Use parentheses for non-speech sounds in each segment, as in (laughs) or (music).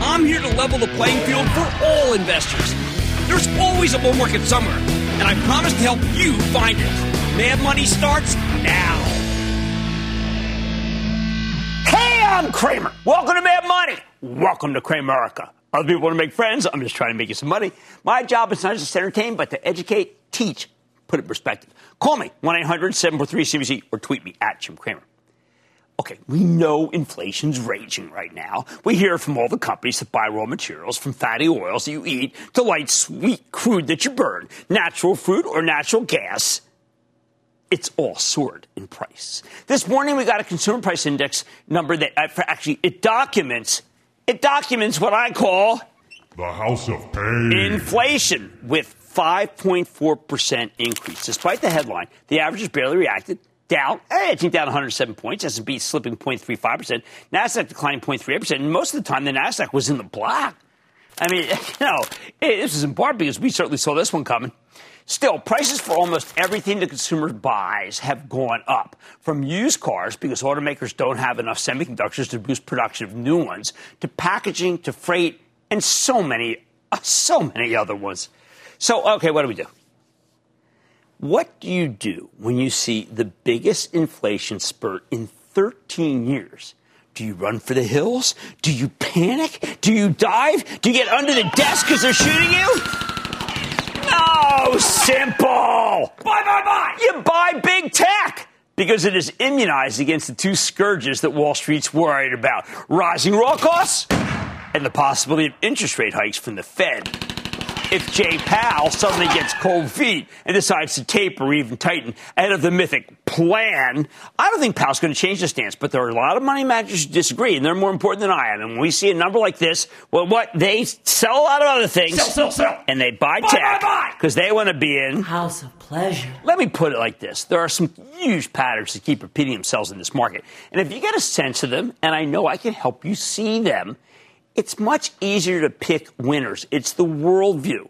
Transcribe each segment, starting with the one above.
I'm here to level the playing field for all investors. There's always a bull market somewhere, and I promise to help you find it. Mad Money starts now. Hey, I'm Cramer. Welcome to Mad Money. Welcome to Cramerica. Other people want to make friends. I'm just trying to make you some money. My job is not just to entertain, but to educate, teach, put it in perspective. Call me, 1 800 743 CNBC, or tweet me at Jim Cramer. Okay, we know inflation's raging right now. We hear from all the companies that buy raw materials, from fatty oils that you eat to light sweet crude that you burn, natural fruit or natural gas. It's all soared in price. This morning we got a consumer price index number that uh, actually it documents it documents what I call the house of pain. Inflation with 5.4% increase. Despite the headline, the average has barely reacted down, eh, I down 107 points. S&P slipping 0.35%. NASDAQ declining 0.38%. And most of the time, the NASDAQ was in the black. I mean, (laughs) you know, this is in part because we certainly saw this one coming. Still, prices for almost everything the consumer buys have gone up. From used cars, because automakers don't have enough semiconductors to boost production of new ones, to packaging, to freight, and so many, so many other ones. So, okay, what do we do? What do you do when you see the biggest inflation spurt in 13 years? Do you run for the hills? Do you panic? Do you dive? Do you get under the desk because they're shooting you? No, simple. Buy, buy, buy. You buy big tech because it is immunized against the two scourges that Wall Street's worried about rising raw costs and the possibility of interest rate hikes from the Fed if Jay Powell suddenly gets cold feet and decides to taper or even tighten ahead of the mythic plan. I don't think Powell's going to change the stance, but there are a lot of money managers who disagree, and they're more important than I am. And when we see a number like this, well, what they sell a lot of other things, sell, sell, sell. and they buy, buy tech because they want to be in house of pleasure. Let me put it like this: there are some huge patterns that keep repeating themselves in this market, and if you get a sense of them, and I know I can help you see them it's much easier to pick winners. It's the worldview.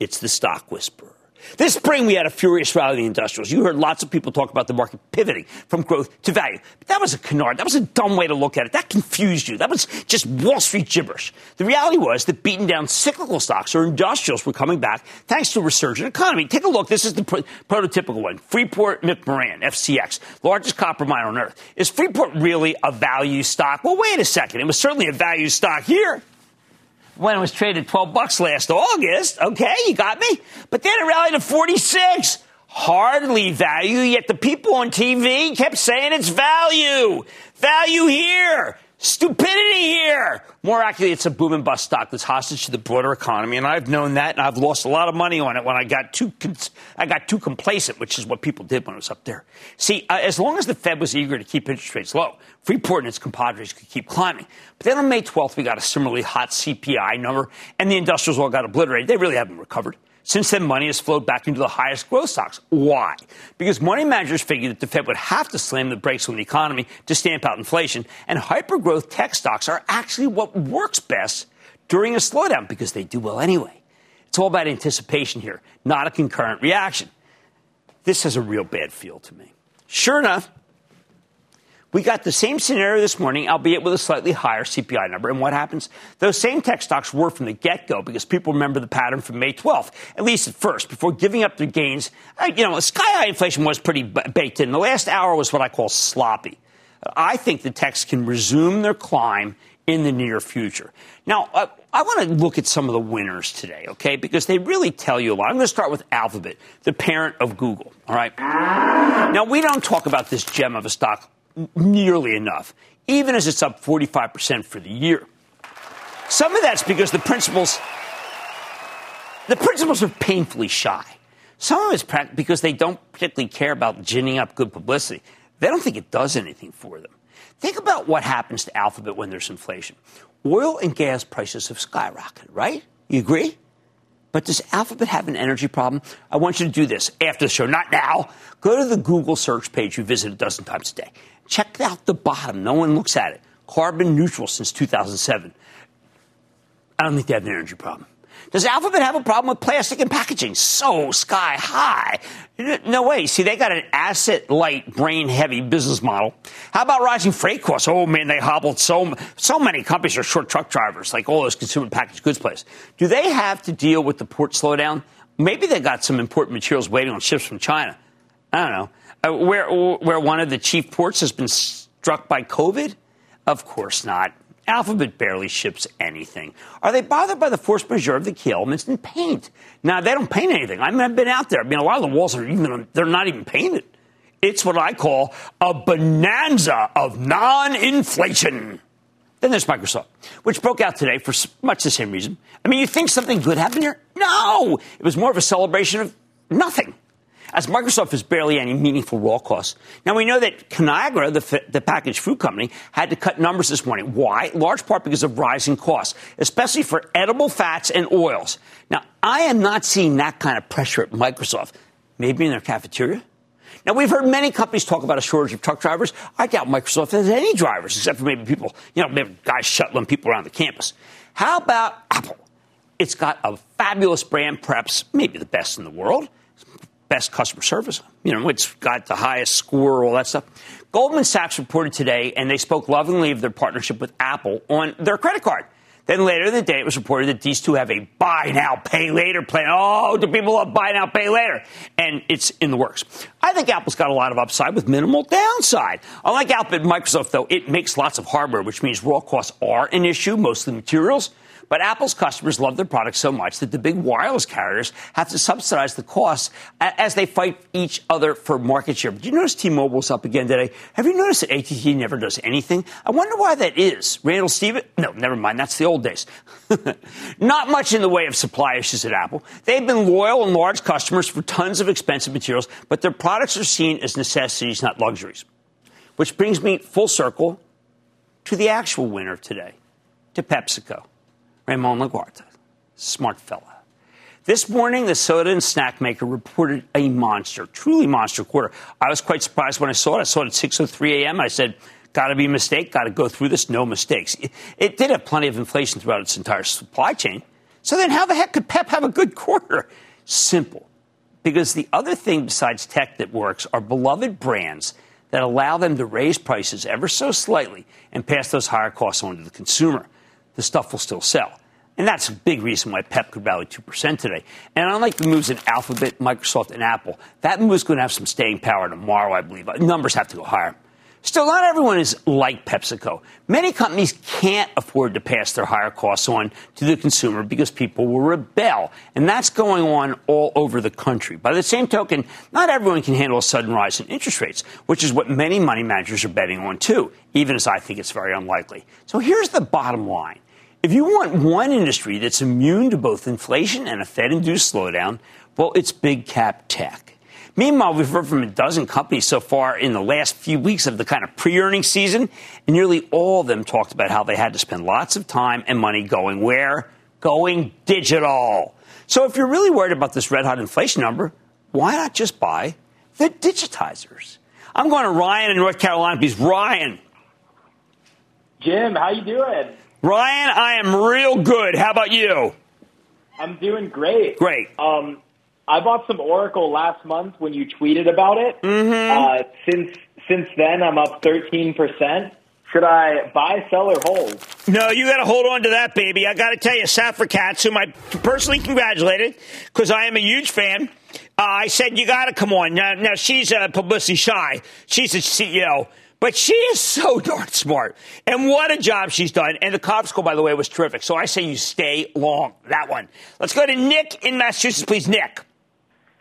It's the stock whisperer. This spring, we had a furious rally in the industrials. You heard lots of people talk about the market pivoting from growth to value. But that was a canard. That was a dumb way to look at it. That confused you. That was just Wall Street gibberish. The reality was that beaten down cyclical stocks or industrials were coming back thanks to a resurgent economy. Take a look. This is the pro- prototypical one. Freeport-McMoRan, FCX, largest copper mine on earth. Is Freeport really a value stock? Well, wait a second. It was certainly a value stock here when it was traded 12 bucks last August. Okay, you got me. But then it rallied to 46. Hardly value, yet the people on TV kept saying it's value. Value here. Stupidity here. More accurately, it's a boom and bust stock that's hostage to the broader economy, and I've known that, and I've lost a lot of money on it when I got too I got too complacent, which is what people did when it was up there. See, uh, as long as the Fed was eager to keep interest rates low, Freeport and its compadres could keep climbing. But then on May 12th, we got a similarly hot CPI number, and the industrials all got obliterated. They really haven't recovered. Since then, money has flowed back into the highest growth stocks. Why? Because money managers figured that the Fed would have to slam the brakes on the economy to stamp out inflation, and hypergrowth tech stocks are actually what works best during a slowdown because they do well anyway. It's all about anticipation here, not a concurrent reaction. this has a real bad feel to me. Sure enough, we got the same scenario this morning, albeit with a slightly higher CPI number. And what happens? Those same tech stocks were from the get go because people remember the pattern from May 12th, at least at first, before giving up their gains. Uh, you know, sky high inflation was pretty baked in. The last hour was what I call sloppy. I think the techs can resume their climb in the near future. Now, uh, I want to look at some of the winners today, okay? Because they really tell you a lot. I'm going to start with Alphabet, the parent of Google, all right? Now, we don't talk about this gem of a stock nearly enough, even as it's up 45% for the year. Some of that's because the principals, the principals are painfully shy. Some of it's because they don't particularly care about ginning up good publicity. They don't think it does anything for them. Think about what happens to Alphabet when there's inflation. Oil and gas prices have skyrocketed, right? You agree? But does Alphabet have an energy problem? I want you to do this after the show, not now. Go to the Google search page you visit a dozen times a day. Check out the bottom. No one looks at it. Carbon neutral since 2007. I don't think they have an energy problem. Does Alphabet have a problem with plastic and packaging? So sky high. No way. See, they got an asset light, brain heavy business model. How about rising freight costs? Oh man, they hobbled so, so many companies are short truck drivers, like all those consumer packaged goods places. Do they have to deal with the port slowdown? Maybe they got some important materials waiting on ships from China. I don't know. Uh, where, where one of the chief ports has been struck by COVID? Of course not. Alphabet barely ships anything. Are they bothered by the force majeure of the key elements in paint? Now, they don't paint anything. I mean, I've been out there. I mean, a lot of the walls are even, they're not even painted. It's what I call a bonanza of non inflation. Then there's Microsoft, which broke out today for much the same reason. I mean, you think something good happened here? No! It was more of a celebration of nothing as Microsoft has barely any meaningful raw costs. Now, we know that Conagra, the, the packaged food company, had to cut numbers this morning. Why? Large part because of rising costs, especially for edible fats and oils. Now, I am not seeing that kind of pressure at Microsoft. Maybe in their cafeteria? Now, we've heard many companies talk about a shortage of truck drivers. I doubt Microsoft has any drivers, except for maybe people, you know, maybe guys shuttling people around the campus. How about Apple? It's got a fabulous brand, perhaps maybe the best in the world best customer service. You know, it's got the highest score, all that stuff. Goldman Sachs reported today, and they spoke lovingly of their partnership with Apple on their credit card. Then later in the day, it was reported that these two have a buy now, pay later plan. Oh, do people love buy now, pay later? And it's in the works. I think Apple's got a lot of upside with minimal downside. Unlike Apple and Microsoft, though, it makes lots of hardware, which means raw costs are an issue, mostly materials. But Apple's customers love their products so much that the big wireless carriers have to subsidize the costs as they fight each other for market share. But you notice T-Mobile's up again today? Have you noticed that AT&T never does anything? I wonder why that is. Randall Stephenson? No, never mind. That's the old days. (laughs) Not much in the way of supply issues at Apple. They've been loyal and large customers for tons of expensive materials, but their products are seen as necessities, not luxuries. Which brings me full circle to the actual winner today, to PepsiCo. Ramon Laguarta. Smart fella. This morning, the soda and snack maker reported a monster, truly monster quarter. I was quite surprised when I saw it. I saw it at 6.03 a.m. I said, got to be a mistake, got to go through this, no mistakes. It, it, did have plenty of inflation throughout its entire supply chain. So then how the heck could Pep have a good quarter? Simple. Because the other thing besides tech that works are beloved brands that allow them to raise prices ever so slightly and pass those higher costs on to the consumer the stuff will still sell. And that's a big reason why PEP could rally 2% today. And unlike the moves in Alphabet, Microsoft, and Apple, that move is going to have some staying power tomorrow, I believe. Numbers have to go higher. Still, not everyone is like PepsiCo. Many companies can't afford to pass their higher costs on to the consumer because people will rebel. And that's going on all over the country. By the same token, not everyone can handle a sudden rise in interest rates, which is what many money managers are betting on too, even as I think it's very unlikely. So here's the bottom line. If you want one industry that's immune to both inflation and a Fed induced slowdown, well, it's big cap tech. Meanwhile, we've heard from a dozen companies so far in the last few weeks of the kind of pre earnings season, and nearly all of them talked about how they had to spend lots of time and money going where? Going digital. So if you're really worried about this red hot inflation number, why not just buy the digitizers? I'm going to Ryan in North Carolina because Ryan. Jim, how you doing? Ryan, I am real good. How about you? I'm doing great. Great. Um, I bought some Oracle last month when you tweeted about it. Mm-hmm. Uh, since since then, I'm up 13 percent. Should I buy, sell, or hold? No, you got to hold on to that, baby. I got to tell you, Safra Catz, whom I personally congratulated because I am a huge fan. Uh, I said, you got to come on. Now, now she's uh, publicity shy. She's a CEO. But she is so (laughs) darn smart. And what a job she's done. And the Cobb School, by the way, was terrific. So I say you stay long. That one. Let's go to Nick in Massachusetts, please. Nick.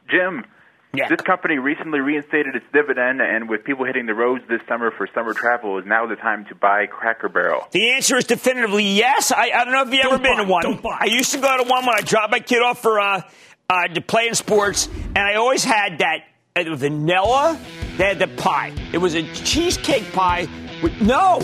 Jim, Yeah. this company recently reinstated its dividend, and with people hitting the roads this summer for summer travel, is now the time to buy Cracker Barrel. The answer is definitively yes. I, I don't know if you've ever been to one. I used to go to one when I dropped my kid off for uh, uh, to play in sports, and I always had that vanilla. They had the pie. It was a cheesecake pie with no.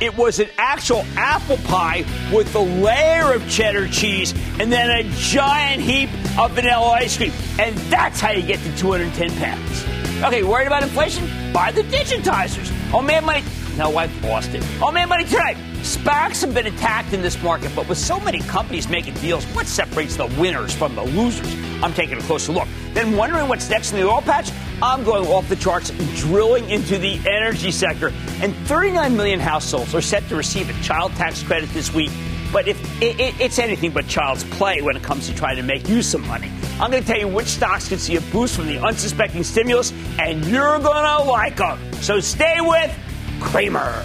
It was an actual apple pie with a layer of cheddar cheese and then a giant heap of vanilla ice cream. And that's how you get to 210 pounds. Okay, worried about inflation? Buy the digitizers. Oh man, money. No, I've lost it. Oh man, money tonight. SPACs have been attacked in this market, but with so many companies making deals, what separates the winners from the losers? I'm taking a closer look. Then wondering what's next in the oil patch? I'm going off the charts drilling into the energy sector. And 39 million households are set to receive a child tax credit this week. But if it, it, it's anything but child's play when it comes to trying to make you some money, I'm going to tell you which stocks can see a boost from the unsuspecting stimulus, and you're going to like them. So stay with Cramer.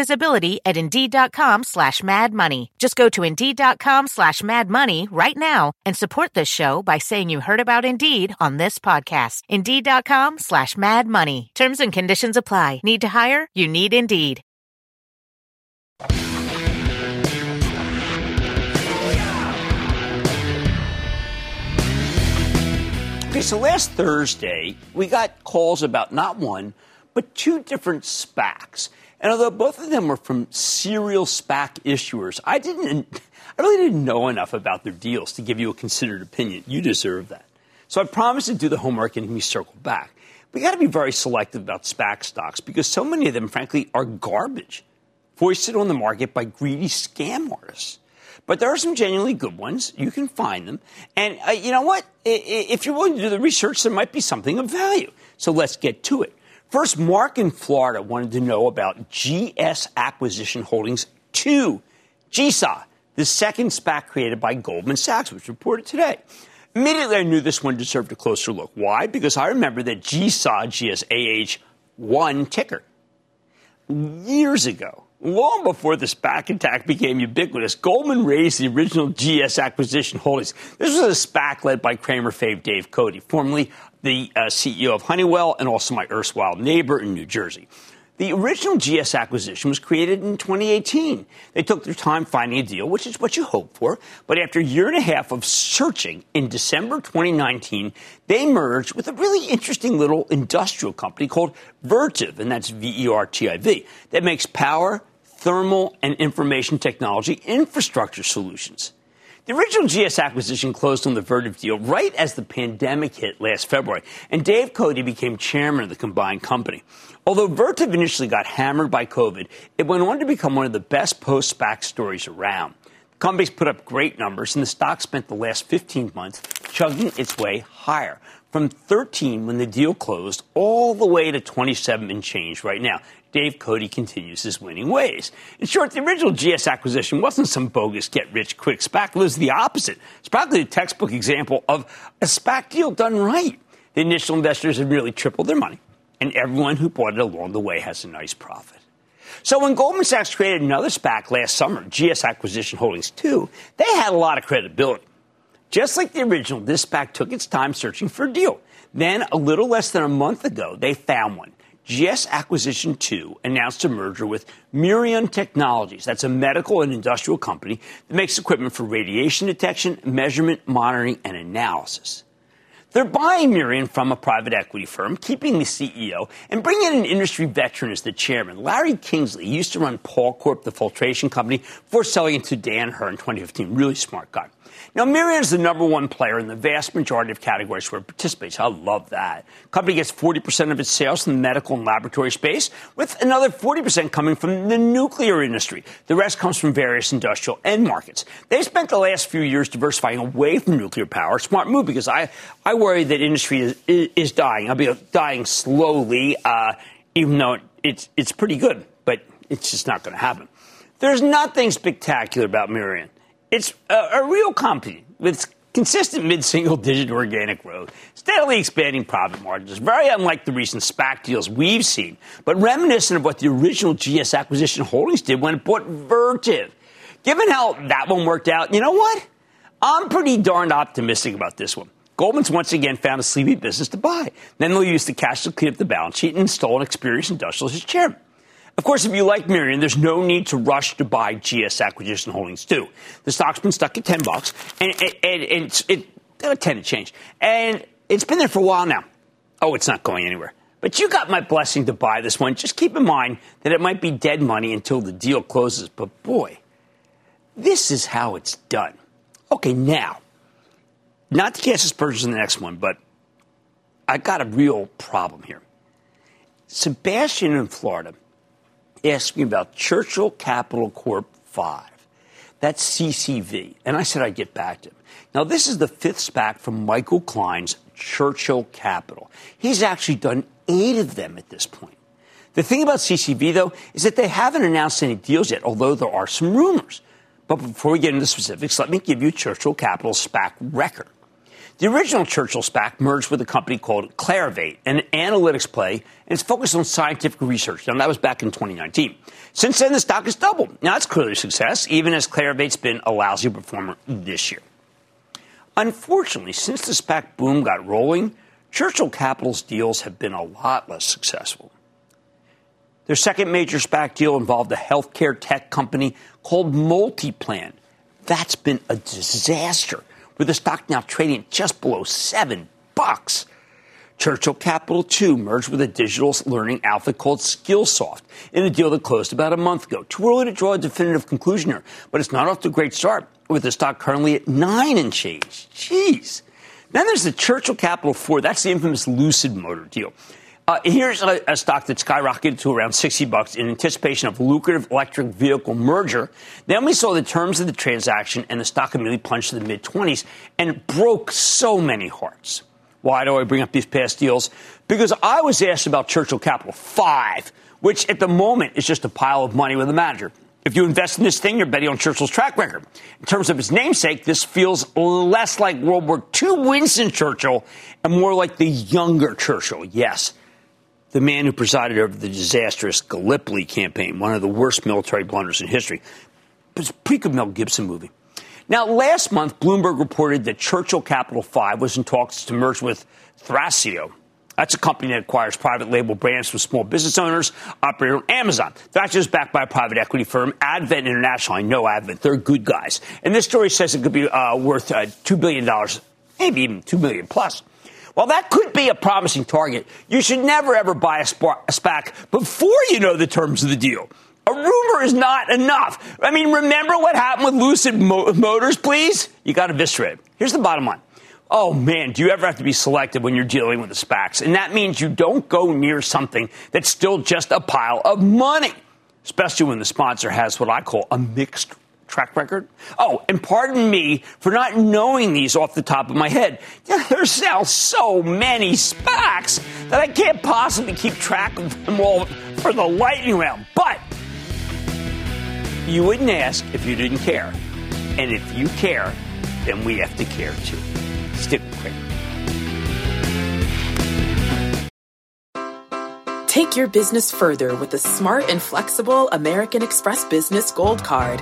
visibility at Indeed.com slash Mad Money. Just go to Indeed.com slash Mad Money right now and support this show by saying you heard about Indeed on this podcast. Indeed.com slash Mad Money. Terms and conditions apply. Need to hire? You need Indeed. Okay, so last Thursday, we got calls about not one, but two different SPACs. And although both of them were from serial SPAC issuers, I didn't, I really didn't know enough about their deals to give you a considered opinion. You deserve that. So I promised to do the homework and we circle back. We got to be very selective about SPAC stocks because so many of them, frankly, are garbage, foisted on the market by greedy scam artists. But there are some genuinely good ones. You can find them. And uh, you know what? If you're willing to do the research, there might be something of value. So let's get to it. First, Mark in Florida wanted to know about GS Acquisition Holdings 2, GSA, the second SPAC created by Goldman Sachs, which reported today. Immediately, I knew this one deserved a closer look. Why? Because I remember that GSOD, GSAH1 ticker. Years ago, long before the SPAC attack became ubiquitous, Goldman raised the original GS acquisition holdings. This was a SPAC led by Cramer fave Dave Cote, formerly the uh, CEO of Honeywell and also my erstwhile neighbor in New Jersey. The original GS acquisition was created in 2018. They took their time finding a deal, which is what you hope for. But after a year and a half of searching in December 2019, they merged with a really interesting little industrial company called Vertiv, and that's V E R T I V, that makes power, thermal, and information technology infrastructure solutions. The original GS acquisition closed on the Vertiv deal right as the pandemic hit last February, and Dave Cote became chairman of the combined company. Although Vertiv initially got hammered by COVID, it went on to become one of the best post SPAC stories around. The company's put up great numbers, and the stock spent the last 15 months chugging its way higher from 13 when the deal closed all the way to 27 and change right now. Dave Cote continues his winning ways. In short, the original GS acquisition wasn't some bogus get rich quick SPAC. It was the opposite. It's probably a textbook example of a SPAC deal done right. The initial investors have nearly tripled their money, and everyone who bought it along the way has a nice profit. So when Goldman Sachs created another SPAC last summer, GS Acquisition Holdings 2, they had a lot of credibility. Just like the original, this SPAC took its time searching for a deal. Then, a little less than a month ago, they found one. GS Acquisition 2 announced a merger with Mirion Technologies. That's a medical and industrial company that makes equipment for radiation detection, measurement, monitoring, and analysis. They're buying Mirion from a private equity firm, keeping the CEO, and bringing in an industry veteran as the chairman. Larry Kingsley used to run Pall Corp, the filtration company, before selling it to Danaher in 2015. Really smart guy. Now, Mirion is the number one player in the vast majority of categories where it participates. I love that. Company gets 40% of its sales from the medical and laboratory space, with another 40% coming from the nuclear industry. The rest comes from various industrial end markets. They've spent the last few years diversifying away from nuclear power. Smart move because I, I worry that industry is, is dying. I'll be dying slowly, uh, even though it's, it's pretty good, but it's just not going to happen. There's nothing spectacular about Mirion. It's a, a real company with consistent mid-single digit organic growth, steadily expanding profit margins, very unlike the recent SPAC deals we've seen, but reminiscent of what the original GS acquisition holdings did when it bought Vertiv. Given how that one worked out, you know what? I'm pretty darned optimistic about this one. Goldman's once again found a sleepy business to buy. Then they'll use the cash to clean up the balance sheet and install an experienced industrialist as chairman. Of course, if you like Mirion, there's no need to rush to buy GS Acquisition Holdings too. The stock's been stuck at 10 bucks, and, it's it, uh, 10 to change. And it's been there for a while now. Oh, it's not going anywhere. But you got my blessing to buy this one. Just keep in mind that it might be dead money until the deal closes. But boy, this is how it's done. Okay, now, not to cast aspersions in the next one, but I got a real problem here. Sebastian in Florida asked me about Churchill Capital Corp 5. That's CCV. And I said I'd get back to him. Now, this is the fifth SPAC from Michael Klein's Churchill Capital. He's actually done eight of them at this point. The thing about CCV, though, is that they haven't announced any deals yet, although there are some rumors. But before we get into specifics, let me give you Churchill Capital's SPAC record. The original Churchill SPAC merged with a company called Clarivate, an analytics play, and it's focused on scientific research. Now, that was back in 2019. Since then, the stock has doubled. Now, that's clearly a success, even as Clarivate's been a lousy performer this year. Unfortunately, since the SPAC boom got rolling, Churchill Capital's deals have been a lot less successful. Their second major SPAC deal involved a healthcare tech company called Multiplan. That's been a disaster with the stock now trading just below seven bucks. Churchill Capital 2 merged with a digital learning outfit called Skillsoft in a deal that closed about a month ago. Too early to draw a definitive conclusion here, but it's not off to a great start with the stock currently at nine and change. Jeez. Then there's the Churchill Capital 4. That's the infamous Lucid Motor deal. Uh, here's a, a, stock that skyrocketed to around 60 bucks in anticipation of a lucrative electric vehicle merger. Then we saw the terms of the transaction, and the stock immediately plunged to the mid 20s and broke so many hearts. Why do I bring up these past deals? Because I was asked about Churchill Capital 5, which at the moment is just a pile of money with a manager. If you invest in this thing, you're betting on Churchill's track record. In terms of his namesake, this feels less like World War II Winston Churchill and more like the younger Churchill. Yes, the man who presided over the disastrous Gallipoli campaign, one of the worst military blunders in history. But it's a pretty good Mel Gibson movie. Now, last month, Bloomberg reported that Churchill Capital 5 was in talks to merge with Thrasio, that's a company that acquires private label brands from small business owners, operated on Amazon. Thrasio is backed by a private equity firm, Advent International. I know Advent; they're good guys. And this story says it could be uh, worth uh, two billion dollars, maybe even two million plus. While that could be a promising target, you should never ever buy a, SPAC before you know the terms of the deal. A rumor is not enough. I mean, remember what happened with Lucid Motors, please? You got eviscerated. Here's the bottom line. Oh man, do you ever have to be selective when you're dealing with the SPACs? And that means you don't go near something that's still just a pile of money, especially when the sponsor has what I call a mixed track record. Oh, and pardon me for not knowing these off the top of my head. (laughs) There's now so many SPACs that I can't possibly keep track of them all for the lightning round. But you wouldn't ask if you didn't care. And if you care, then we have to care too. Stick with Take your business further with the smart and flexible American Express Business Gold Card.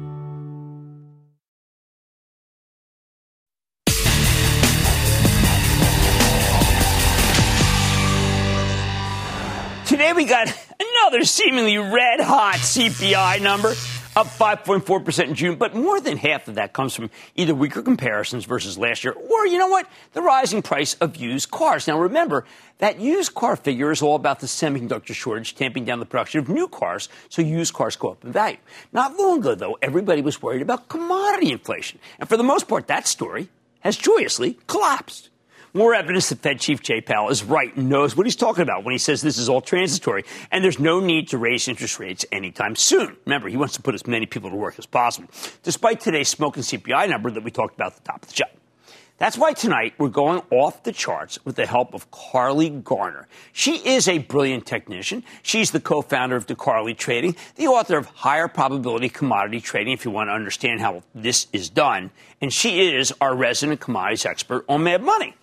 We got another seemingly red hot CPI number up 5.4% in June, but more than half of that comes from either weaker comparisons versus last year or, you know what, the rising price of used cars. Now, remember, that used car figure is all about the semiconductor shortage tamping down the production of new cars, so used cars go up in value. Not long ago, though, everybody was worried about commodity inflation. And for the most part, that story has joyously collapsed. More evidence that Fed Chief Jay Powell is right and knows what he's talking about when he says this is all transitory and there's no need to raise interest rates anytime soon. Remember, he wants to put as many people to work as possible, despite today's smoking CPI number that we talked about at the top of the show. That's why tonight we're going off the charts with the help of Carley Garner. She is a brilliant technician. She's the co-founder of DeCarley Trading, the author of Higher Probability Commodity Trading, if you want to understand how this is done. And she is our resident commodities expert on Mad Money.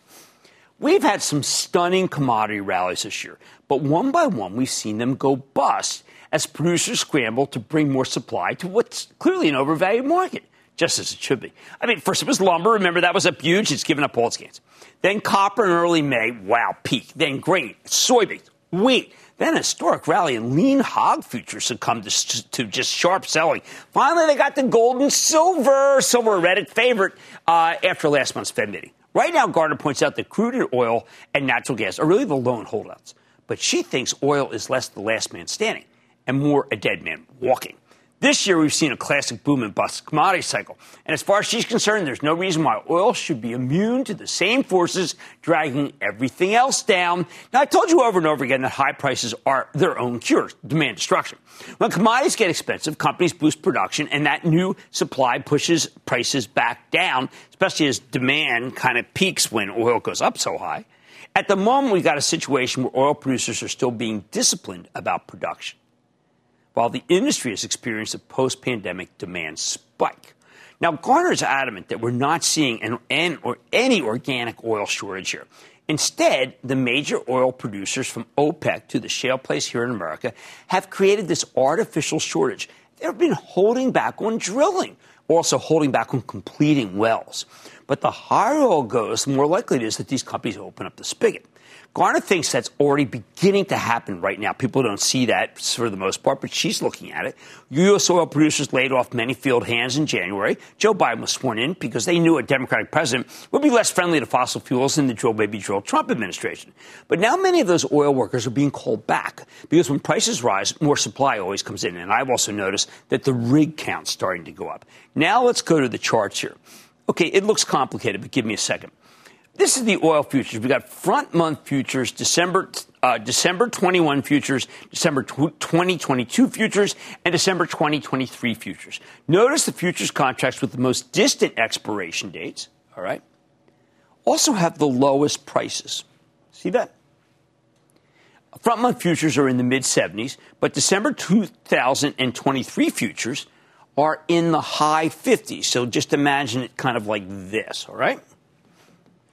We've had some stunning commodity rallies this year, but one by one we've seen them go bust as producers scramble to bring more supply to what's clearly an overvalued market, just as it should be. I mean, first it was lumber. Remember, that was up huge. It's given up all its gains. Then copper in early May, wow, peak. Then grain, soybeans, wheat. Then a historic rally in lean hog futures succumbed to, to just sharp selling. Finally, they got the gold and silver, silver a Reddit favorite uh, after last month's Fed meeting. Right now, Garner points out that crude oil and natural gas are really the lone holdouts. But she thinks oil is less the last man standing and more a dead man walking. This year, we've seen a classic boom and bust commodity cycle. And as far as she's concerned, there's no reason why oil should be immune to the same forces dragging everything else down. Now, I told you over and over again that high prices are their own cure, demand destruction. When commodities get expensive, companies boost production, and that new supply pushes prices back down, especially as demand kind of peaks when oil goes up so high. At the moment, we've got a situation where oil producers are still being disciplined about production while the industry has experienced a post pandemic demand spike. Now, Garner is adamant that we're not seeing an, an or any organic oil shortage here. Instead, the major oil producers from OPEC to the shale plays here in America have created this artificial shortage. They've been holding back on drilling, also holding back on completing wells. But the higher oil goes, the more likely it is that these companies open up the spigot. Garner thinks that's already beginning to happen right now. People don't see that for the most part, but she's looking at it. U.S. oil producers laid off many field hands in January. Joe Biden was sworn in because they knew a Democratic president would be less friendly to fossil fuels than the drill baby drill Trump administration. But now many of those oil workers are being called back because when prices rise, more supply always comes in. And I've also noticed that the rig count's starting to go up. Now let's go to the charts here. Okay, it looks complicated, but give me a second. This is the oil futures. We got front month futures, December uh, December 21 futures, December 2022 futures, and December 2023 futures. Notice the futures contracts with the most distant expiration dates. All right, also have the lowest prices. See that? Front month futures are in the mid 70s, but December 2023 futures are in the high 50s. So just imagine it kind of like this. All right.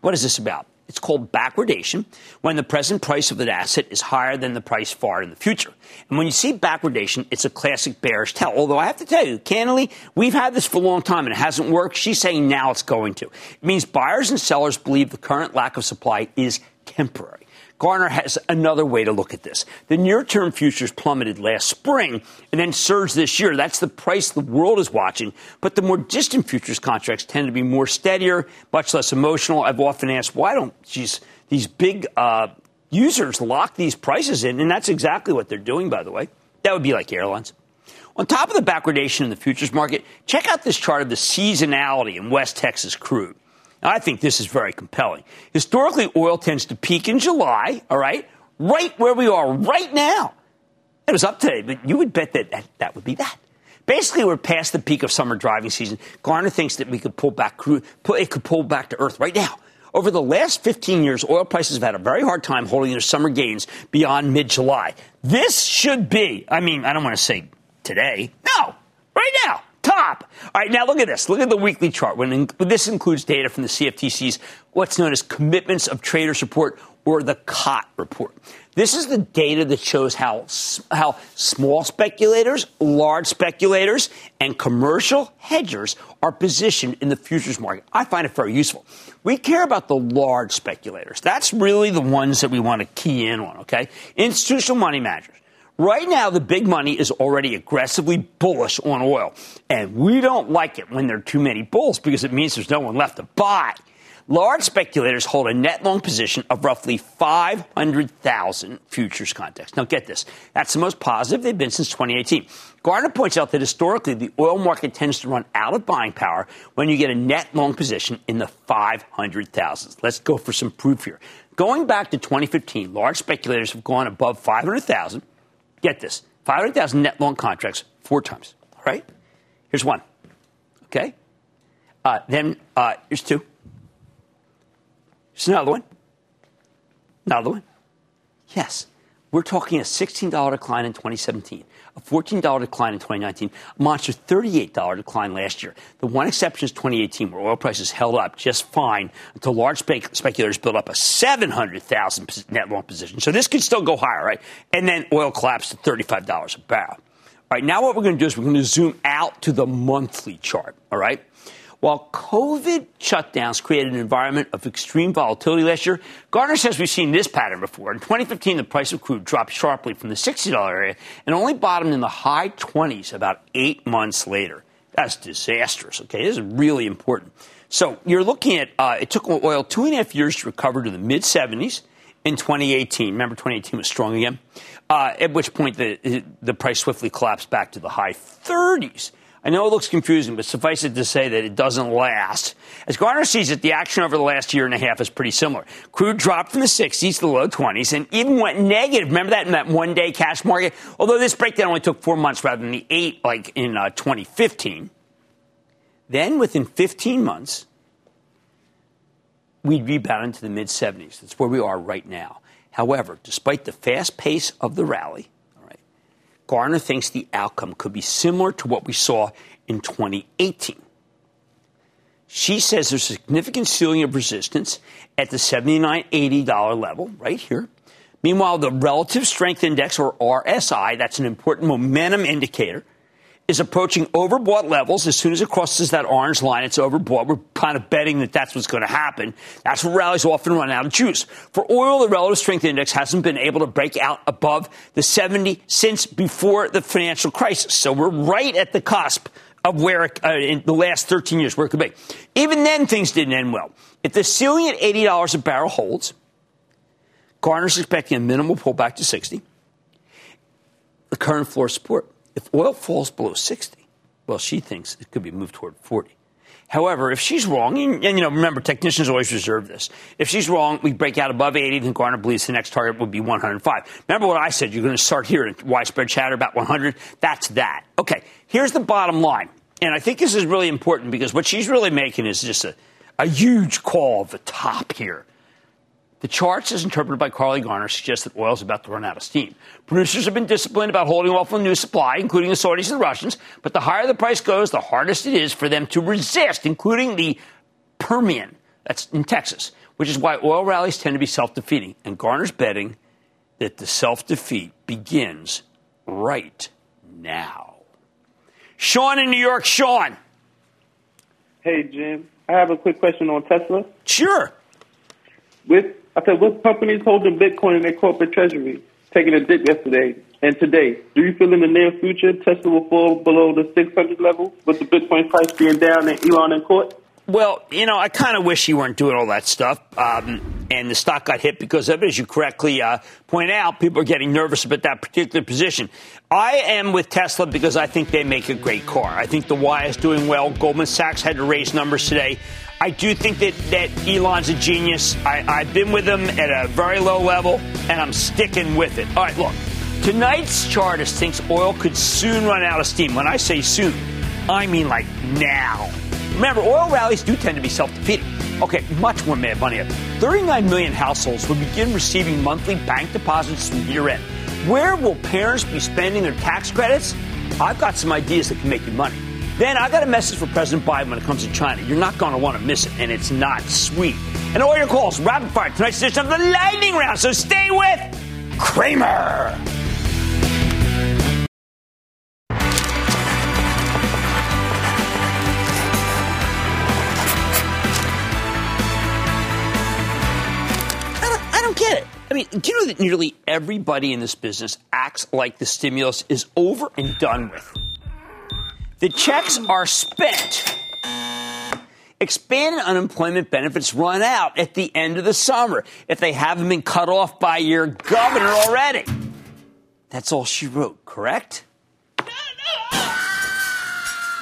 What is this about? It's called backwardation when the present price of an asset is higher than the price far in the future. And when you see backwardation, it's a classic bearish tell. Although I have to tell you, candidly, we've had this for a long time and it hasn't worked. She's saying now it's going to. It means buyers and sellers believe the current lack of supply is temporary. Garner has another way to look at this. The near term futures plummeted last spring and then surged this year. That's the price the world is watching. But the more distant futures contracts tend to be more steadier, much less emotional. I've often asked, why don't geez, these big uh, users lock these prices in? And that's exactly what they're doing, by the way. That would be like airlines. On top of the backwardation in the futures market, check out this chart of the seasonality in West Texas crude. I think this is very compelling. Historically, oil tends to peak in July, all right, right where we are right now. It was up today, but you would bet that that, that would be that. Basically, we're past the peak of summer driving season. Garner thinks that we could pull back, it could pull back to earth right now. Over the last 15 years, oil prices have had a very hard time holding their summer gains beyond mid July. This should be, I mean, I don't want to say today. No, right now All right, now look at this. Look at the weekly chart. When this includes data from the CFTC's what's known as Commitments of Traders Report or the COT report. This is the data that shows how, how small speculators, large speculators, and commercial hedgers are positioned in the futures market. I find it very useful. We care about the large speculators. That's really the ones that we want to key in on, okay? Institutional money managers. Right now, the big money is already aggressively bullish on oil. And we don't like it when there are too many bulls because it means there's no one left to buy. Large speculators hold a net long position of roughly 500,000 futures contracts. Now, get this. That's the most positive they've been since 2018. Garner points out that historically, the oil market tends to run out of buying power when you get a net long position in the 500,000s. Let's go for some proof here. Going back to 2015, large speculators have gone above 500,000 Get this 500,000 net long contracts four times. All right? Here's one. Okay? Uh, then uh, here's two. Here's another one. Another one. Yes. We're talking a $16 decline in 2017 a $14 decline in 2019, a monster $38 decline last year. The one exception is 2018, where oil prices held up just fine until large spe- speculators built up a 700,000 net long position. So this could still go higher, right? And then oil collapsed to $35 a barrel. All right, now what we're going to do is we're going to zoom out to the monthly chart, all right? While COVID shutdowns created an environment of extreme volatility last year, Garner says we've seen this pattern before. In 2015, the price of crude dropped sharply from the $60 area and only bottomed in the high 20s about eight months later. That's disastrous, okay? This is really important. So you're looking at, uh, it took oil two and a half years to recover to the mid 70s in 2018. Remember, 2018 was strong again, uh, at which point the, the price swiftly collapsed back to the high 30s. I know it looks confusing, but suffice it to say that it doesn't last. As Garner sees it, the action over the last year and a half is pretty similar. Crude dropped from the 60s to the low 20s and even went negative. Remember that in that one day cash market? Although this breakdown only took four months rather than the eight like in uh, 2015. Then within 15 months, we'd rebound into the mid 70s. That's where we are right now. However, despite the fast pace of the rally, Garner thinks the outcome could be similar to what we saw in 2018. She says there's significant ceiling of resistance at the $79, $80 level right here. Meanwhile, the relative strength index or RSI, that's an important momentum indicator, is approaching overbought levels. As soon as it crosses that orange line, it's overbought. We're kind of betting that that's what's going to happen. That's where rallies often run out of juice. For oil, the relative strength index hasn't been able to break out above the 70 since before the financial crisis. So we're right at the cusp of where uh, in the last 13 years where it could be. Even then, things didn't end well. If the ceiling at $80 a barrel holds, Garner's expecting a minimal pullback to 60. The current floor support. If oil falls below 60, well, she thinks it could be moved toward 40. However, if she's wrong, and, you know, remember, technicians always reserve this. If she's wrong, we break out above 80, then Garner believes the next target would be 105. Remember what I said? You're going to start hearing widespread chatter about 100. That's that. Okay, here's the bottom line. And I think this is really important because what she's really making is just a, a huge call of the top here. The charts, as interpreted by Carley Garner, suggest that oil is about to run out of steam. Producers have been disciplined about holding off on new supply, including the Saudis and the Russians, but the higher the price goes, the hardest it is for them to resist, including the Permian, that's in Texas, which is why oil rallies tend to be self defeating. And Garner's betting that the self defeat begins right now. Sean in New York. Sean. Hey, Jim. I have a quick question on Tesla. Sure. With I said, what companies holding Bitcoin in their corporate treasury? Taking a dip yesterday and today. Do you feel in the near future Tesla will fall below the 600 level with the Bitcoin price being down and Elon in court? Well, you know, I kind of wish you weren't doing all that stuff. Um, and the stock got hit because of it, as you correctly uh, point out. People are getting nervous about that particular position. I am with Tesla because I think they make a great car. I think the Y is doing well. Goldman Sachs had to raise numbers today. I do think that, that Elon's a genius. I, I've been with him at a very low level, and I'm sticking with it. All right, look. Tonight's chartist thinks oil could soon run out of steam. When I say soon, I mean like now. Remember, oil rallies do tend to be self defeating. Okay, much more mad money. 39 million households will begin receiving monthly bank deposits from year end. Where will parents be spending their tax credits? I've got some ideas that can make you money. Then I got a message for President Biden when it comes to China. You're not going to want to miss it, and it's not sweet. And all your calls, rapid fire, tonight's edition of the lightning round. So stay with Cramer. I don't get it. I mean, do you know that nearly everybody in this business acts like the stimulus is over and done with? The checks are spent. Expanded unemployment benefits run out at the end of the summer if they haven't been cut off by your governor already. That's all she wrote, correct?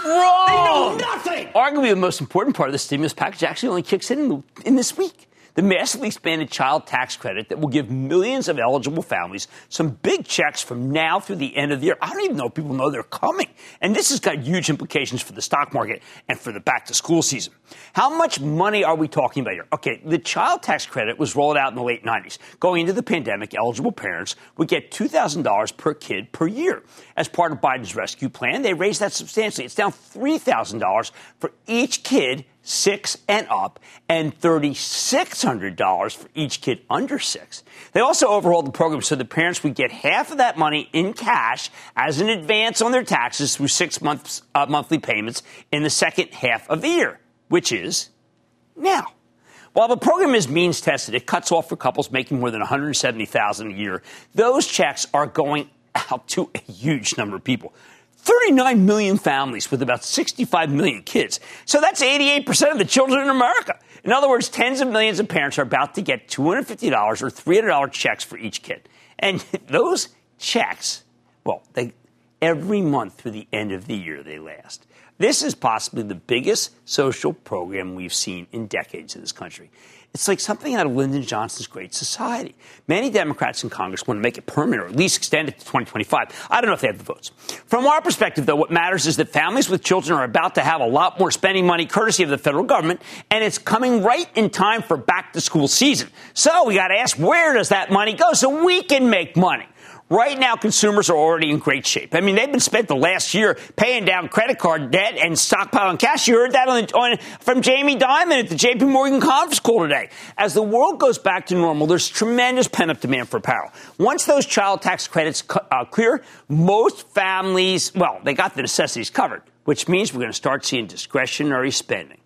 Wrong! They know nothing! Arguably, the most important part of the stimulus package actually only kicks in in this week the massively expanded child tax credit that will give millions of eligible families some big checks from now through the end of the year. I don't even know if people know they're coming. And this has got huge implications for the stock market and for the back to school season. How much money are we talking about here? Okay, the child tax credit was rolled out in the late 90s. Going into the pandemic, eligible parents would get $2,000 per kid per year. As part of Biden's rescue plan, they raised that substantially. It's now $3,000 for each kid six and up, and $3,600 for each kid under six. They also overhauled the program so the parents would get half of that money in cash as an advance on their taxes through six months, uh, monthly payments in the second half of the year, which is now. While the program is means tested, it cuts off for couples making more than $170,000 a year. Those checks are going (laughs) out to a huge number of people. 39 million families with about 65 million kids. So that's 88% of the children in America. In other words, tens of millions of parents are about to get $250 or $300 checks for each kid. And (laughs) those checks, well, they, every month through the end of the year they last. This is possibly the biggest social program we've seen in decades in this country. It's like something out of Lyndon Johnson's Great Society. Many Democrats in Congress want to make it permanent or at least extend it to 2025. I don't know if they have the votes. From our perspective, though, what matters is that families with children are about to have a lot more spending money courtesy of the federal government, and it's coming right in time for back to school season. So we got to ask, where does that money go so we can make money? Right now, consumers are already in great shape. I mean, they've been spent the last year paying down credit card debt and stockpiling cash. You heard that on, on, from Jamie Dimon at the JP Morgan conference call today. As the world goes back to normal, there's tremendous pent up demand for apparel. Once those child tax credits uh, clear, most families, well, they got the necessities covered, which means we're going to start seeing discretionary spending.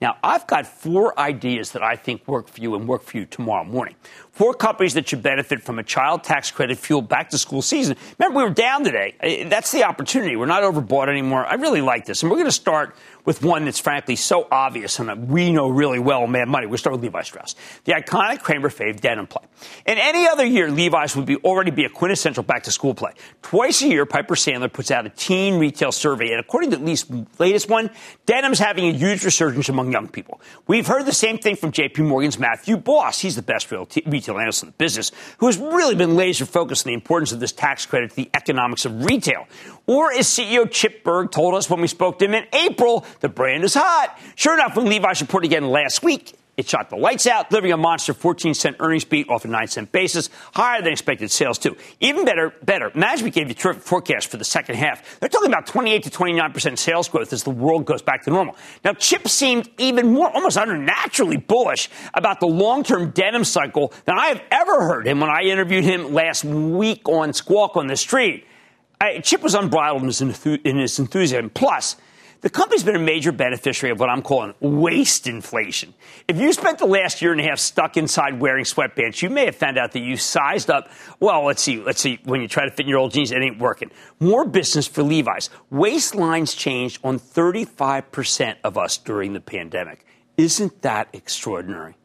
Now, I've got four ideas that I think work for you and work for you tomorrow morning. Four companies that should benefit from a child tax credit fueled back to school season. Remember, we were down today. That's the opportunity. We're not overbought anymore. I really like this. And we're going to start with one that's frankly so obvious and that we know really well Mad Money. We'll start with Levi Strauss, the iconic Cramer fave denim play. In any other year, Levi's would be already be a quintessential back to school play. Twice a year, Piper Sandler puts out a teen retail survey, and according to at least latest one, denim's having a huge resurgence among young people. We've heard the same thing from J.P. Morgan's Matthew Boss. He's the best retail analyst in the business, who has really been laser focused on the importance of this tax credit to the economics of retail. Or as CEO Chip Berg told us when we spoke to him in April, the brand is hot. Sure enough, when Levi's reported again last week, it shot the lights out, delivering a monster 14 cent earnings beat off a 9 cent basis, higher than expected sales too. Even better, better. Management gave you terrific forecast for the second half. They're talking about 28 to 29 percent sales growth as the world goes back to normal. Now, Chip seemed even more, almost unnaturally bullish about the long-term denim cycle than I have ever heard him when I interviewed him last week on Squawk on the Street. Chip was unbridled in his enthusiasm. Plus, the company's been a major beneficiary of what I'm calling waste inflation. If you spent the last year and a half stuck inside wearing sweatpants, you may have found out that you sized up. Well, let's see, let's see. When you try to fit in your old jeans, it ain't working. More business for Levi's. Waistlines changed on 35% of us during the pandemic. Isn't that extraordinary?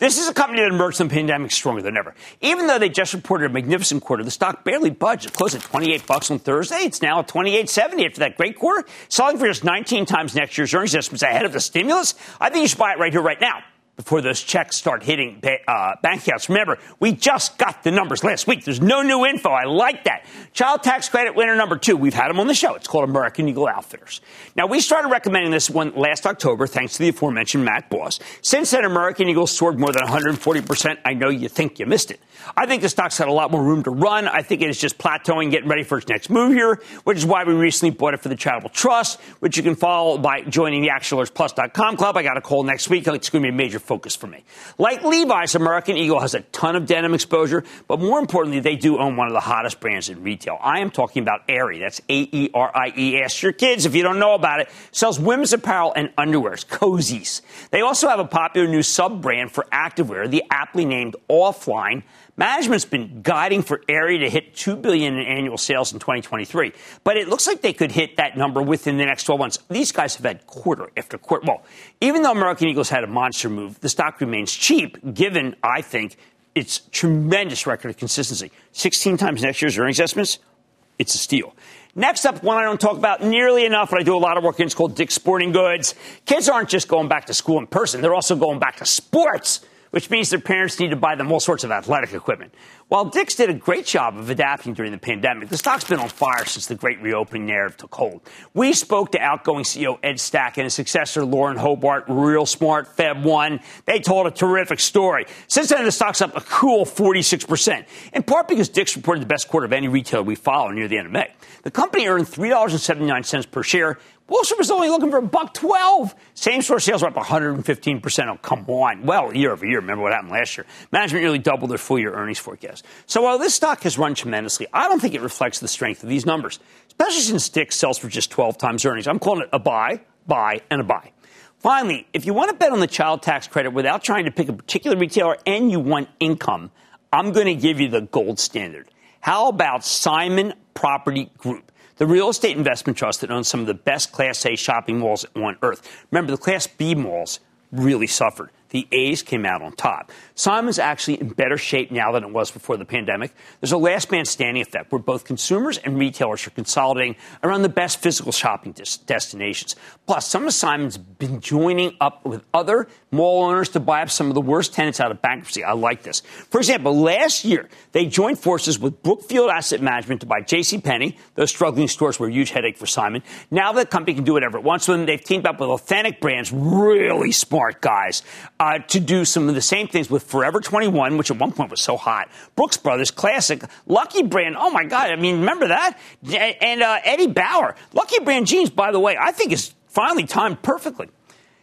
This is a company that emerged from the pandemic stronger than ever. Even though they just reported a magnificent quarter, the stock barely budged. It closed at 28 bucks on Thursday. It's now at 28.70 after that great quarter, selling for just 19 times next year's earnings estimates ahead of the stimulus. I think you should buy it right here, right now before those checks start hitting uh, bank accounts. Remember, we just got the numbers last week. There's no new info. I like that. Child tax credit winner number two. We've had them on the show. It's called American Eagle Outfitters. Now, we started recommending this one last October, thanks to the aforementioned Matt Boss. Since then, American Eagle soared more than 140%. I know you think you missed it. I think the stock's had a lot more room to run. I think it is just plateauing, getting ready for its next move here, which is why we recently bought it for the Charitable Trust, which you can follow by joining the ActionAlertsPlus.com club. I got a call next week. It's going to be a major focus for me. Like Levi's, American Eagle has a ton of denim exposure, but more importantly, they do own one of the hottest brands in retail. I am talking about Aerie. That's A E R I E. Ask your kids if you don't know about it. Sells women's apparel and underwears, cozies. They also have a popular new sub brand for activewear, the aptly named Offline. Management's been guiding for Aerie to hit 2 billion in annual sales in 2023, but it looks like they could hit that number within the next 12 months. These guys have had quarter after quarter. Well, even though American Eagles had a monster move, the stock remains cheap, given, I think, its tremendous record of consistency. 16 times next year's earnings estimates, it's a steal. Next up, one I don't talk about nearly enough, but I do a lot of work in, it's called Dick's Sporting Goods. Kids aren't just going back to school in person, they're also going back to sports which means their parents need to buy them all sorts of athletic equipment. While Dick's did a great job of adapting during the pandemic, the stock's been on fire since the great reopening narrative took hold. We spoke to outgoing CEO Ed Stack and his successor Lauren Hobart, real smart, Feb 1. They told a terrific story. Since then, the stock's up a cool 46%, in part because Dick's reported the best quarter of any retailer we follow near the end of May. The company earned $3.79 per share, Street was only looking for a buck 12. Same store sales were up 115%. Oh, come on. Well, year over year. Remember what happened last year. Management nearly doubled their full year earnings forecast. So while this stock has run tremendously, I don't think it reflects the strength of these numbers, especially since Dick sells for just 12 times earnings. I'm calling it a buy, buy, and a buy. Finally, if you want to bet on the child tax credit without trying to pick a particular retailer and you want income, I'm going to give you the gold standard. How about Simon Property Group? the real estate investment trust that owns some of the best Class A shopping malls on earth. Remember, the Class B malls really suffered the A's came out on top. Simon's actually in better shape now than it was before the pandemic. There's a last man standing effect where both consumers and retailers are consolidating around the best physical shopping des- destinations. Plus, some of Simon's been joining up with other mall owners to buy up some of the worst tenants out of bankruptcy. I like this. For example, last year, they joined forces with Brookfield Asset Management to buy J.C. Penney. Those struggling stores were a huge headache for Simon. Now the company can do whatever it wants with them. They've teamed up with authentic brands, really smart guys uh, to do some of the same things with Forever 21, which at one point was so hot. Brooks Brothers Classic, Lucky Brand. Oh my God! I mean, remember that? And uh, Eddie Bauer, Lucky Brand jeans. By the way, I think is finally timed perfectly.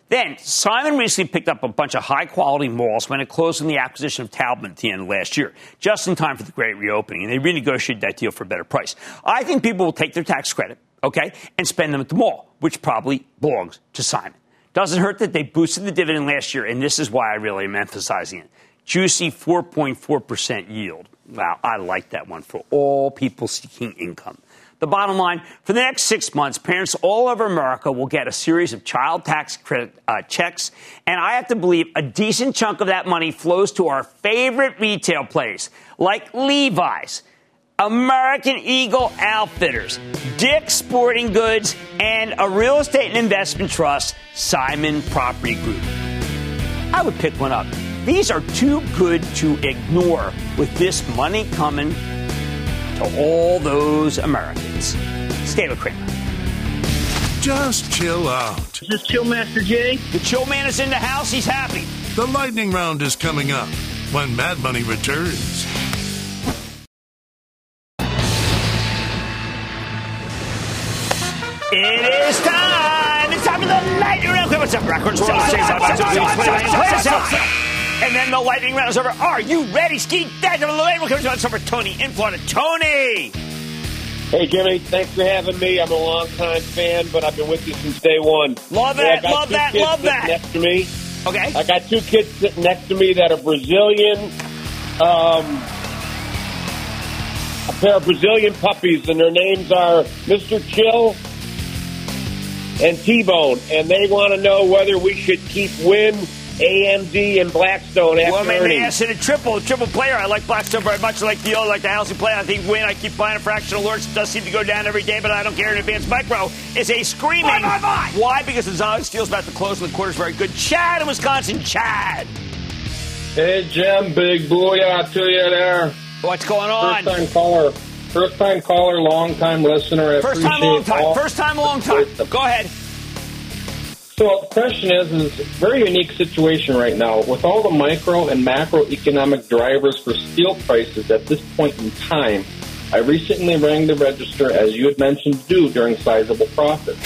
Then Simon recently picked up a bunch of high quality malls when it closed on the acquisition of Taubman at the end of last year, just in time for the great reopening, and they renegotiated that deal for a better price. I think people will take their tax credit, okay, and spend them at the mall, which probably belongs to Simon. Doesn't hurt that they boosted the dividend last year, and this is why I really am emphasizing it. Juicy 4.4% yield. Wow, I like that one for all people seeking income. The bottom line for the next six months, parents all over America will get a series of child tax credit uh, checks. And I have to believe a decent chunk of that money flows to our favorite retail place, like Levi's, American Eagle Outfitters, Dick's Sporting Goods, and a real estate and investment trust, Simon Property Group. I would pick one up. These are too good to ignore with this money coming to all those Americans. Stay with Cramer. Just chill out. Is this Chill Master Jay? The Chill Man is in the house. He's happy. The lightning round is coming up when Mad Money returns. It is time. It's time for the lightning round. What's up, records? And then the lightning round is over. Are you ready, Ski? That's the lightning round is over. Tony in Florida. Tony. Hey, Jimmy, thanks for having me. I'm a longtime fan, but I've been with you since day one. Love that, love that, love that. Next to me. Okay. I got two kids sitting next to me that are Brazilian. Um, a pair of Brazilian puppies, and their names are Mr. Chill and T-Bone, and they want to know whether we should keep Wynn, AMD, and Blackstone after Well, man, earnings. they asked in a triple, a triple player. I like Blackstone very much. I like the old, like the housing play. I think Wynn. I keep buying a fractional alerts. It does seem to go down every day, but I don't care. In advanced micro is a screaming. Buy, buy, buy. Why? Because the Zog Steel's about to close and the quarter's very good. Chad in Wisconsin. Chad. Hey, Jim, big booyah to you there. What's going on? First time caller. First time caller, long time listener. I First time, long time. First time, long time. Go ahead. So the question is, is a very unique situation right now with all the micro and macroeconomic drivers for steel prices at this point in time. I recently rang the register, as you had mentioned, to do during sizable profits.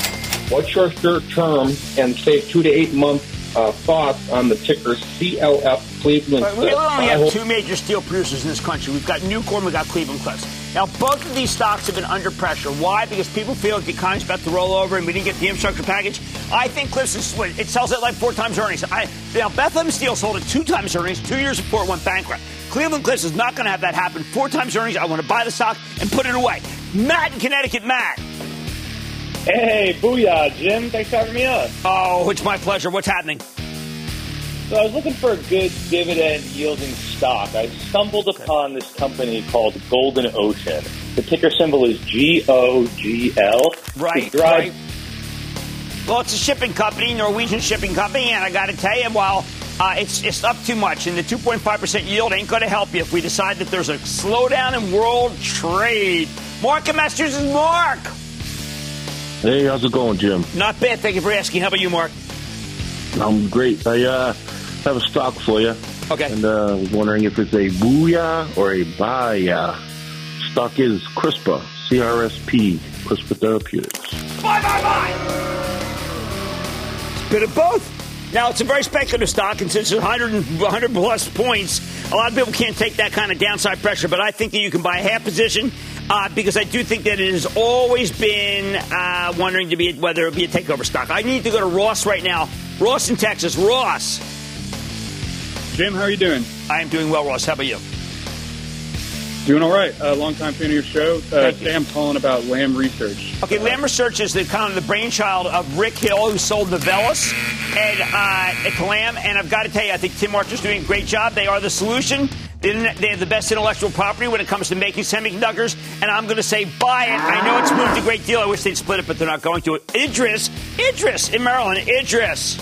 What's your short term and say two to eight month uh, thoughts on the ticker CLF Cleveland? But we only have two major steel producers in this country. We've got Nucor, we've got Cleveland Cliffs. Now, both of these stocks have been under pressure. Why? Because people feel like the economy's about to roll over and we didn't get the infrastructure package. I think Cliffs is—it sells at like four times earnings. I, now, Bethlehem Steel sold at two times earnings two years before it went bankrupt. Cleveland Cliffs is not going to have that happen. Four times earnings. I want to buy the stock and put it away. Matt in Connecticut, Matt. Hey, booyah, Jim. Thanks for having me on. Oh, it's my pleasure. What's happening? So I was looking for a good dividend yielding stock. I stumbled upon this company called Golden Ocean. The ticker symbol is G O G L. Right, right. Well, it's a shipping company, Norwegian shipping company, and I got to tell you, while uh, it's it's up too much, and the 2.5% yield ain't going to help you if we decide that there's a slowdown in world trade. Mark and Massachusetts, Mark. Hey, how's it going, Jim? Not bad. Thank you for asking. How about you, Mark? I'm great. I uh, have a stock for you. Okay. And uh, was wondering if it's a booyah or a buyah. Stock is CRISPR, CRSP, CRISPR Therapeutics. Buy, buy, buy. Bit of both. Now, it's a very speculative stock, and since it's 100, and- 100 plus points, a lot of people can't take that kind of downside pressure, but I think that you can buy a half position uh, because I do think that it has always been uh, wondering to be whether it would be a takeover stock. I need to go to Ross right now. Ross in Texas. Ross. Jim, how are you doing? I am doing well, Ross. How about you? Doing all right. Uh, long time fan of your show. Uh, today I'm calling about Lam Research. Okay, Lam Research is the kind of the brainchild of Rick Hill, who sold Novellus and uh, to Lam. And I've got to tell you, I think Tim Archer's doing a great job. They are the solution. They they have the best intellectual property when it comes to making semiconductors, and I'm going to say buy it. I know it's moved a great deal. I wish they'd split it, but they're not going to. Idris, Idris in Maryland, Idris.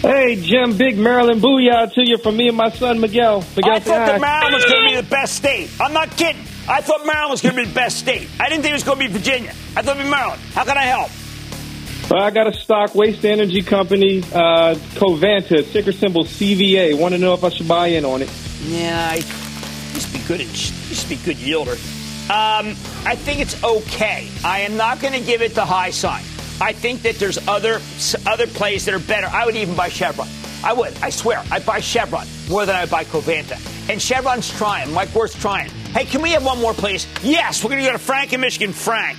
Hey, Jim, big Maryland booyah to you from me and my son Miguel. Miguel, I thought that Maryland was going to be the best state. I'm not kidding. I thought Maryland was going to be the best state. I didn't think it was going to be Virginia. I thought it would be Maryland. How can I help? Well, I got a stock waste energy company, uh, Covanta, ticker symbol CVA. Want to know if I should buy in on it? Yeah, I used to be good. Used be good yielder. Um, I think it's okay. I am not going to give it the high sign. I think that there's other other plays that are better. I would even buy Chevron. I would. I swear. I'd buy Chevron more than I'd buy Covanta. And Chevron's trying. Mike Wirth's trying. Hey, can we have one more, please? Yes, we're going to go to Frank in Michigan. Frank.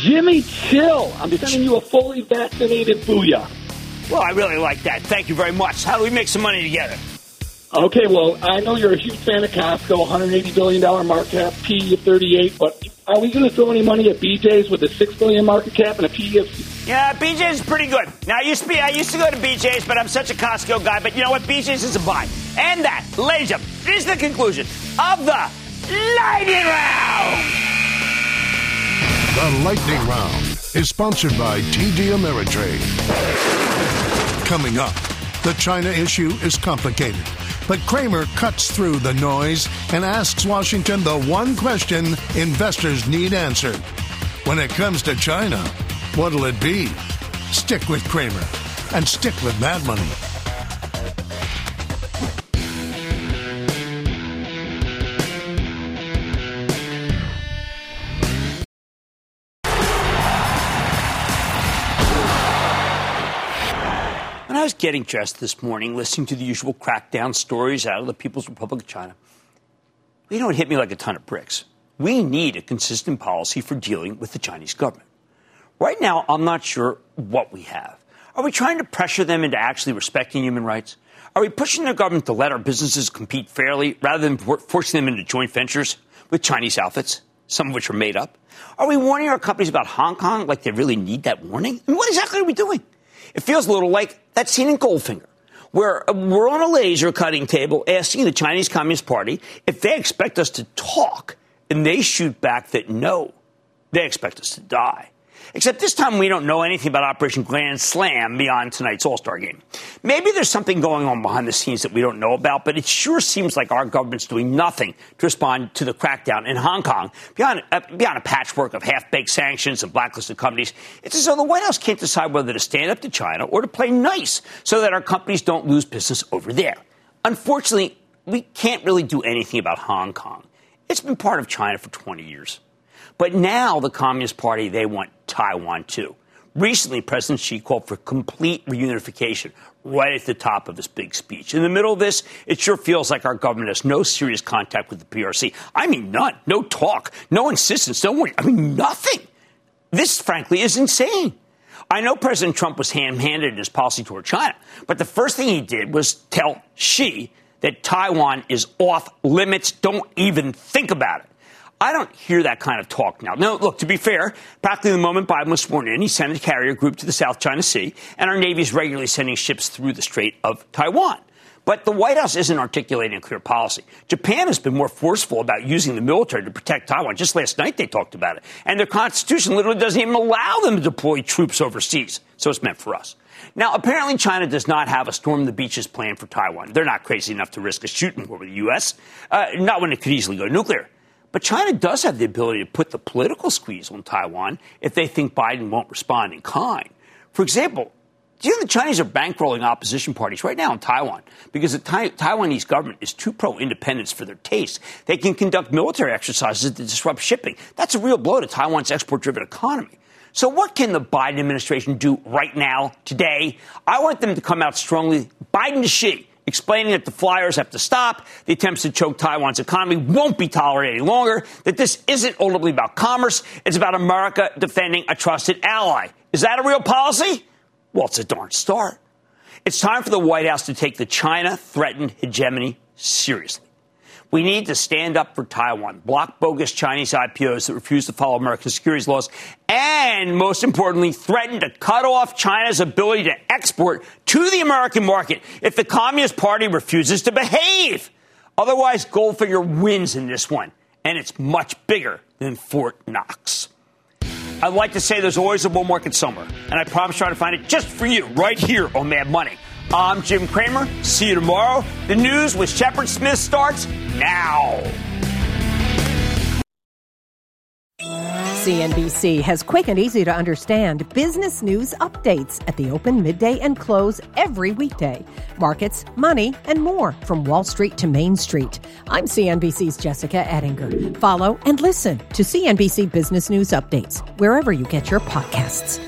Jimmy, chill. I'm sending you a fully vaccinated booyah. Well, I really like that. Thank you very much. How do we make some money together? Okay, well, I know you're a huge fan of Costco, $180 billion market cap, P of 38, but are we going to throw any money at BJ's with a $6 billion market cap and a P of... Yeah, BJ's is pretty good. Now, I used, to be, I used to go to BJ's, but I'm such a Costco guy, but you know what? BJ's is a buy. And that, ladies and gentlemen, is the conclusion of the Lightning Round! The Lightning Round is sponsored by TD Ameritrade. Coming up, the China issue is complicated, but Cramer cuts through the noise and asks Washington the one question investors need answered. When it comes to China, what'll it be? Stick with Cramer and stick with Mad Money. I was getting dressed this morning, listening to the usual crackdown stories out of the People's Republic of China, know, it hit me like a ton of bricks. We need a consistent policy for dealing with the Chinese government. Right now, I'm not sure what we have. Are we trying to pressure them into actually respecting human rights? Are we pushing their government to let our businesses compete fairly rather than forcing them into joint ventures with Chinese outfits, some of which are made up? Are we warning our companies about Hong Kong like they really need that warning? I mean, what exactly are we doing? It feels a little like that scene in Goldfinger, where uh, we're on a laser cutting table asking the Chinese Communist Party if they expect us to talk, and they shoot back that no, they expect us to die. Except this time we don't know anything about Operation Grand Slam beyond tonight's All Star game. Maybe there's something going on behind the scenes that we don't know about, but it sure seems like our government's doing nothing to respond to the crackdown in Hong Kong beyond, uh, beyond a patchwork of half baked sanctions and blacklisted companies. It's as though the White House can't decide whether to stand up to China or to play nice so that our companies don't lose business over there. Unfortunately, we can't really do anything about Hong Kong. It's been part of China for 20 years. But now the Communist Party, they want Taiwan too. Recently, President Xi called for complete reunification right at the top of his big speech. In the middle of this, it sure feels like our government has no serious contact with the PRC. I mean, none. No talk. No insistence. Worry. I mean, nothing. This, frankly, is insane. I know President Trump was ham handed in his policy toward China, but the first thing he did was tell Xi that Taiwan is off limits. Don't even think about it. I don't hear that kind of talk now. No, look, to be fair, practically the moment Biden was sworn in, he sent a carrier group to the South China Sea, and our Navy is regularly sending ships through the Strait of Taiwan. But the White House isn't articulating a clear policy. Japan has been more forceful about using the military to protect Taiwan. Just last night they talked about it. And their constitution literally doesn't even allow them to deploy troops overseas. So it's meant for us. Now, apparently China does not have a storm the beaches plan for Taiwan. They're not crazy enough to risk a shooting war with the U.S., uh, not when it could easily go nuclear. But China does have the ability to put the political squeeze on Taiwan if they think Biden won't respond in kind. For example, do you know the Chinese are bankrolling opposition parties right now in Taiwan because the Taiwanese government is too pro independence for their taste? They can conduct military exercises to disrupt shipping. That's a real blow to Taiwan's export driven economy. So, what can the Biden administration do right now, today? I want them to come out strongly, Biden to Xi, explaining that the flyers have to stop, the attempts to choke Taiwan's economy won't be tolerated any longer, that this isn't ultimately about commerce, it's about America defending a trusted ally. Is that a real policy? Well, it's a darn start. It's time for the White House to take the China threatened hegemony seriously. We need to stand up for Taiwan, block bogus Chinese IPOs that refuse to follow American securities laws, and most importantly, threaten to cut off China's ability to export to the American market if the Communist Party refuses to behave. Otherwise, Goldfinger wins in this one, and it's much bigger than Fort Knox. I'd like to say there's always a bull market somewhere, and I promise try to find it just for you right here on Mad Money. I'm Jim Cramer. See you tomorrow. The news with Shepard Smith starts now. CNBC has quick and easy to understand business news updates at the open, midday, and close every weekday. Markets, money, and more from Wall Street to Main Street. I'm CNBC's Jessica Ettinger. Follow and listen to CNBC Business News Updates wherever you get your podcasts.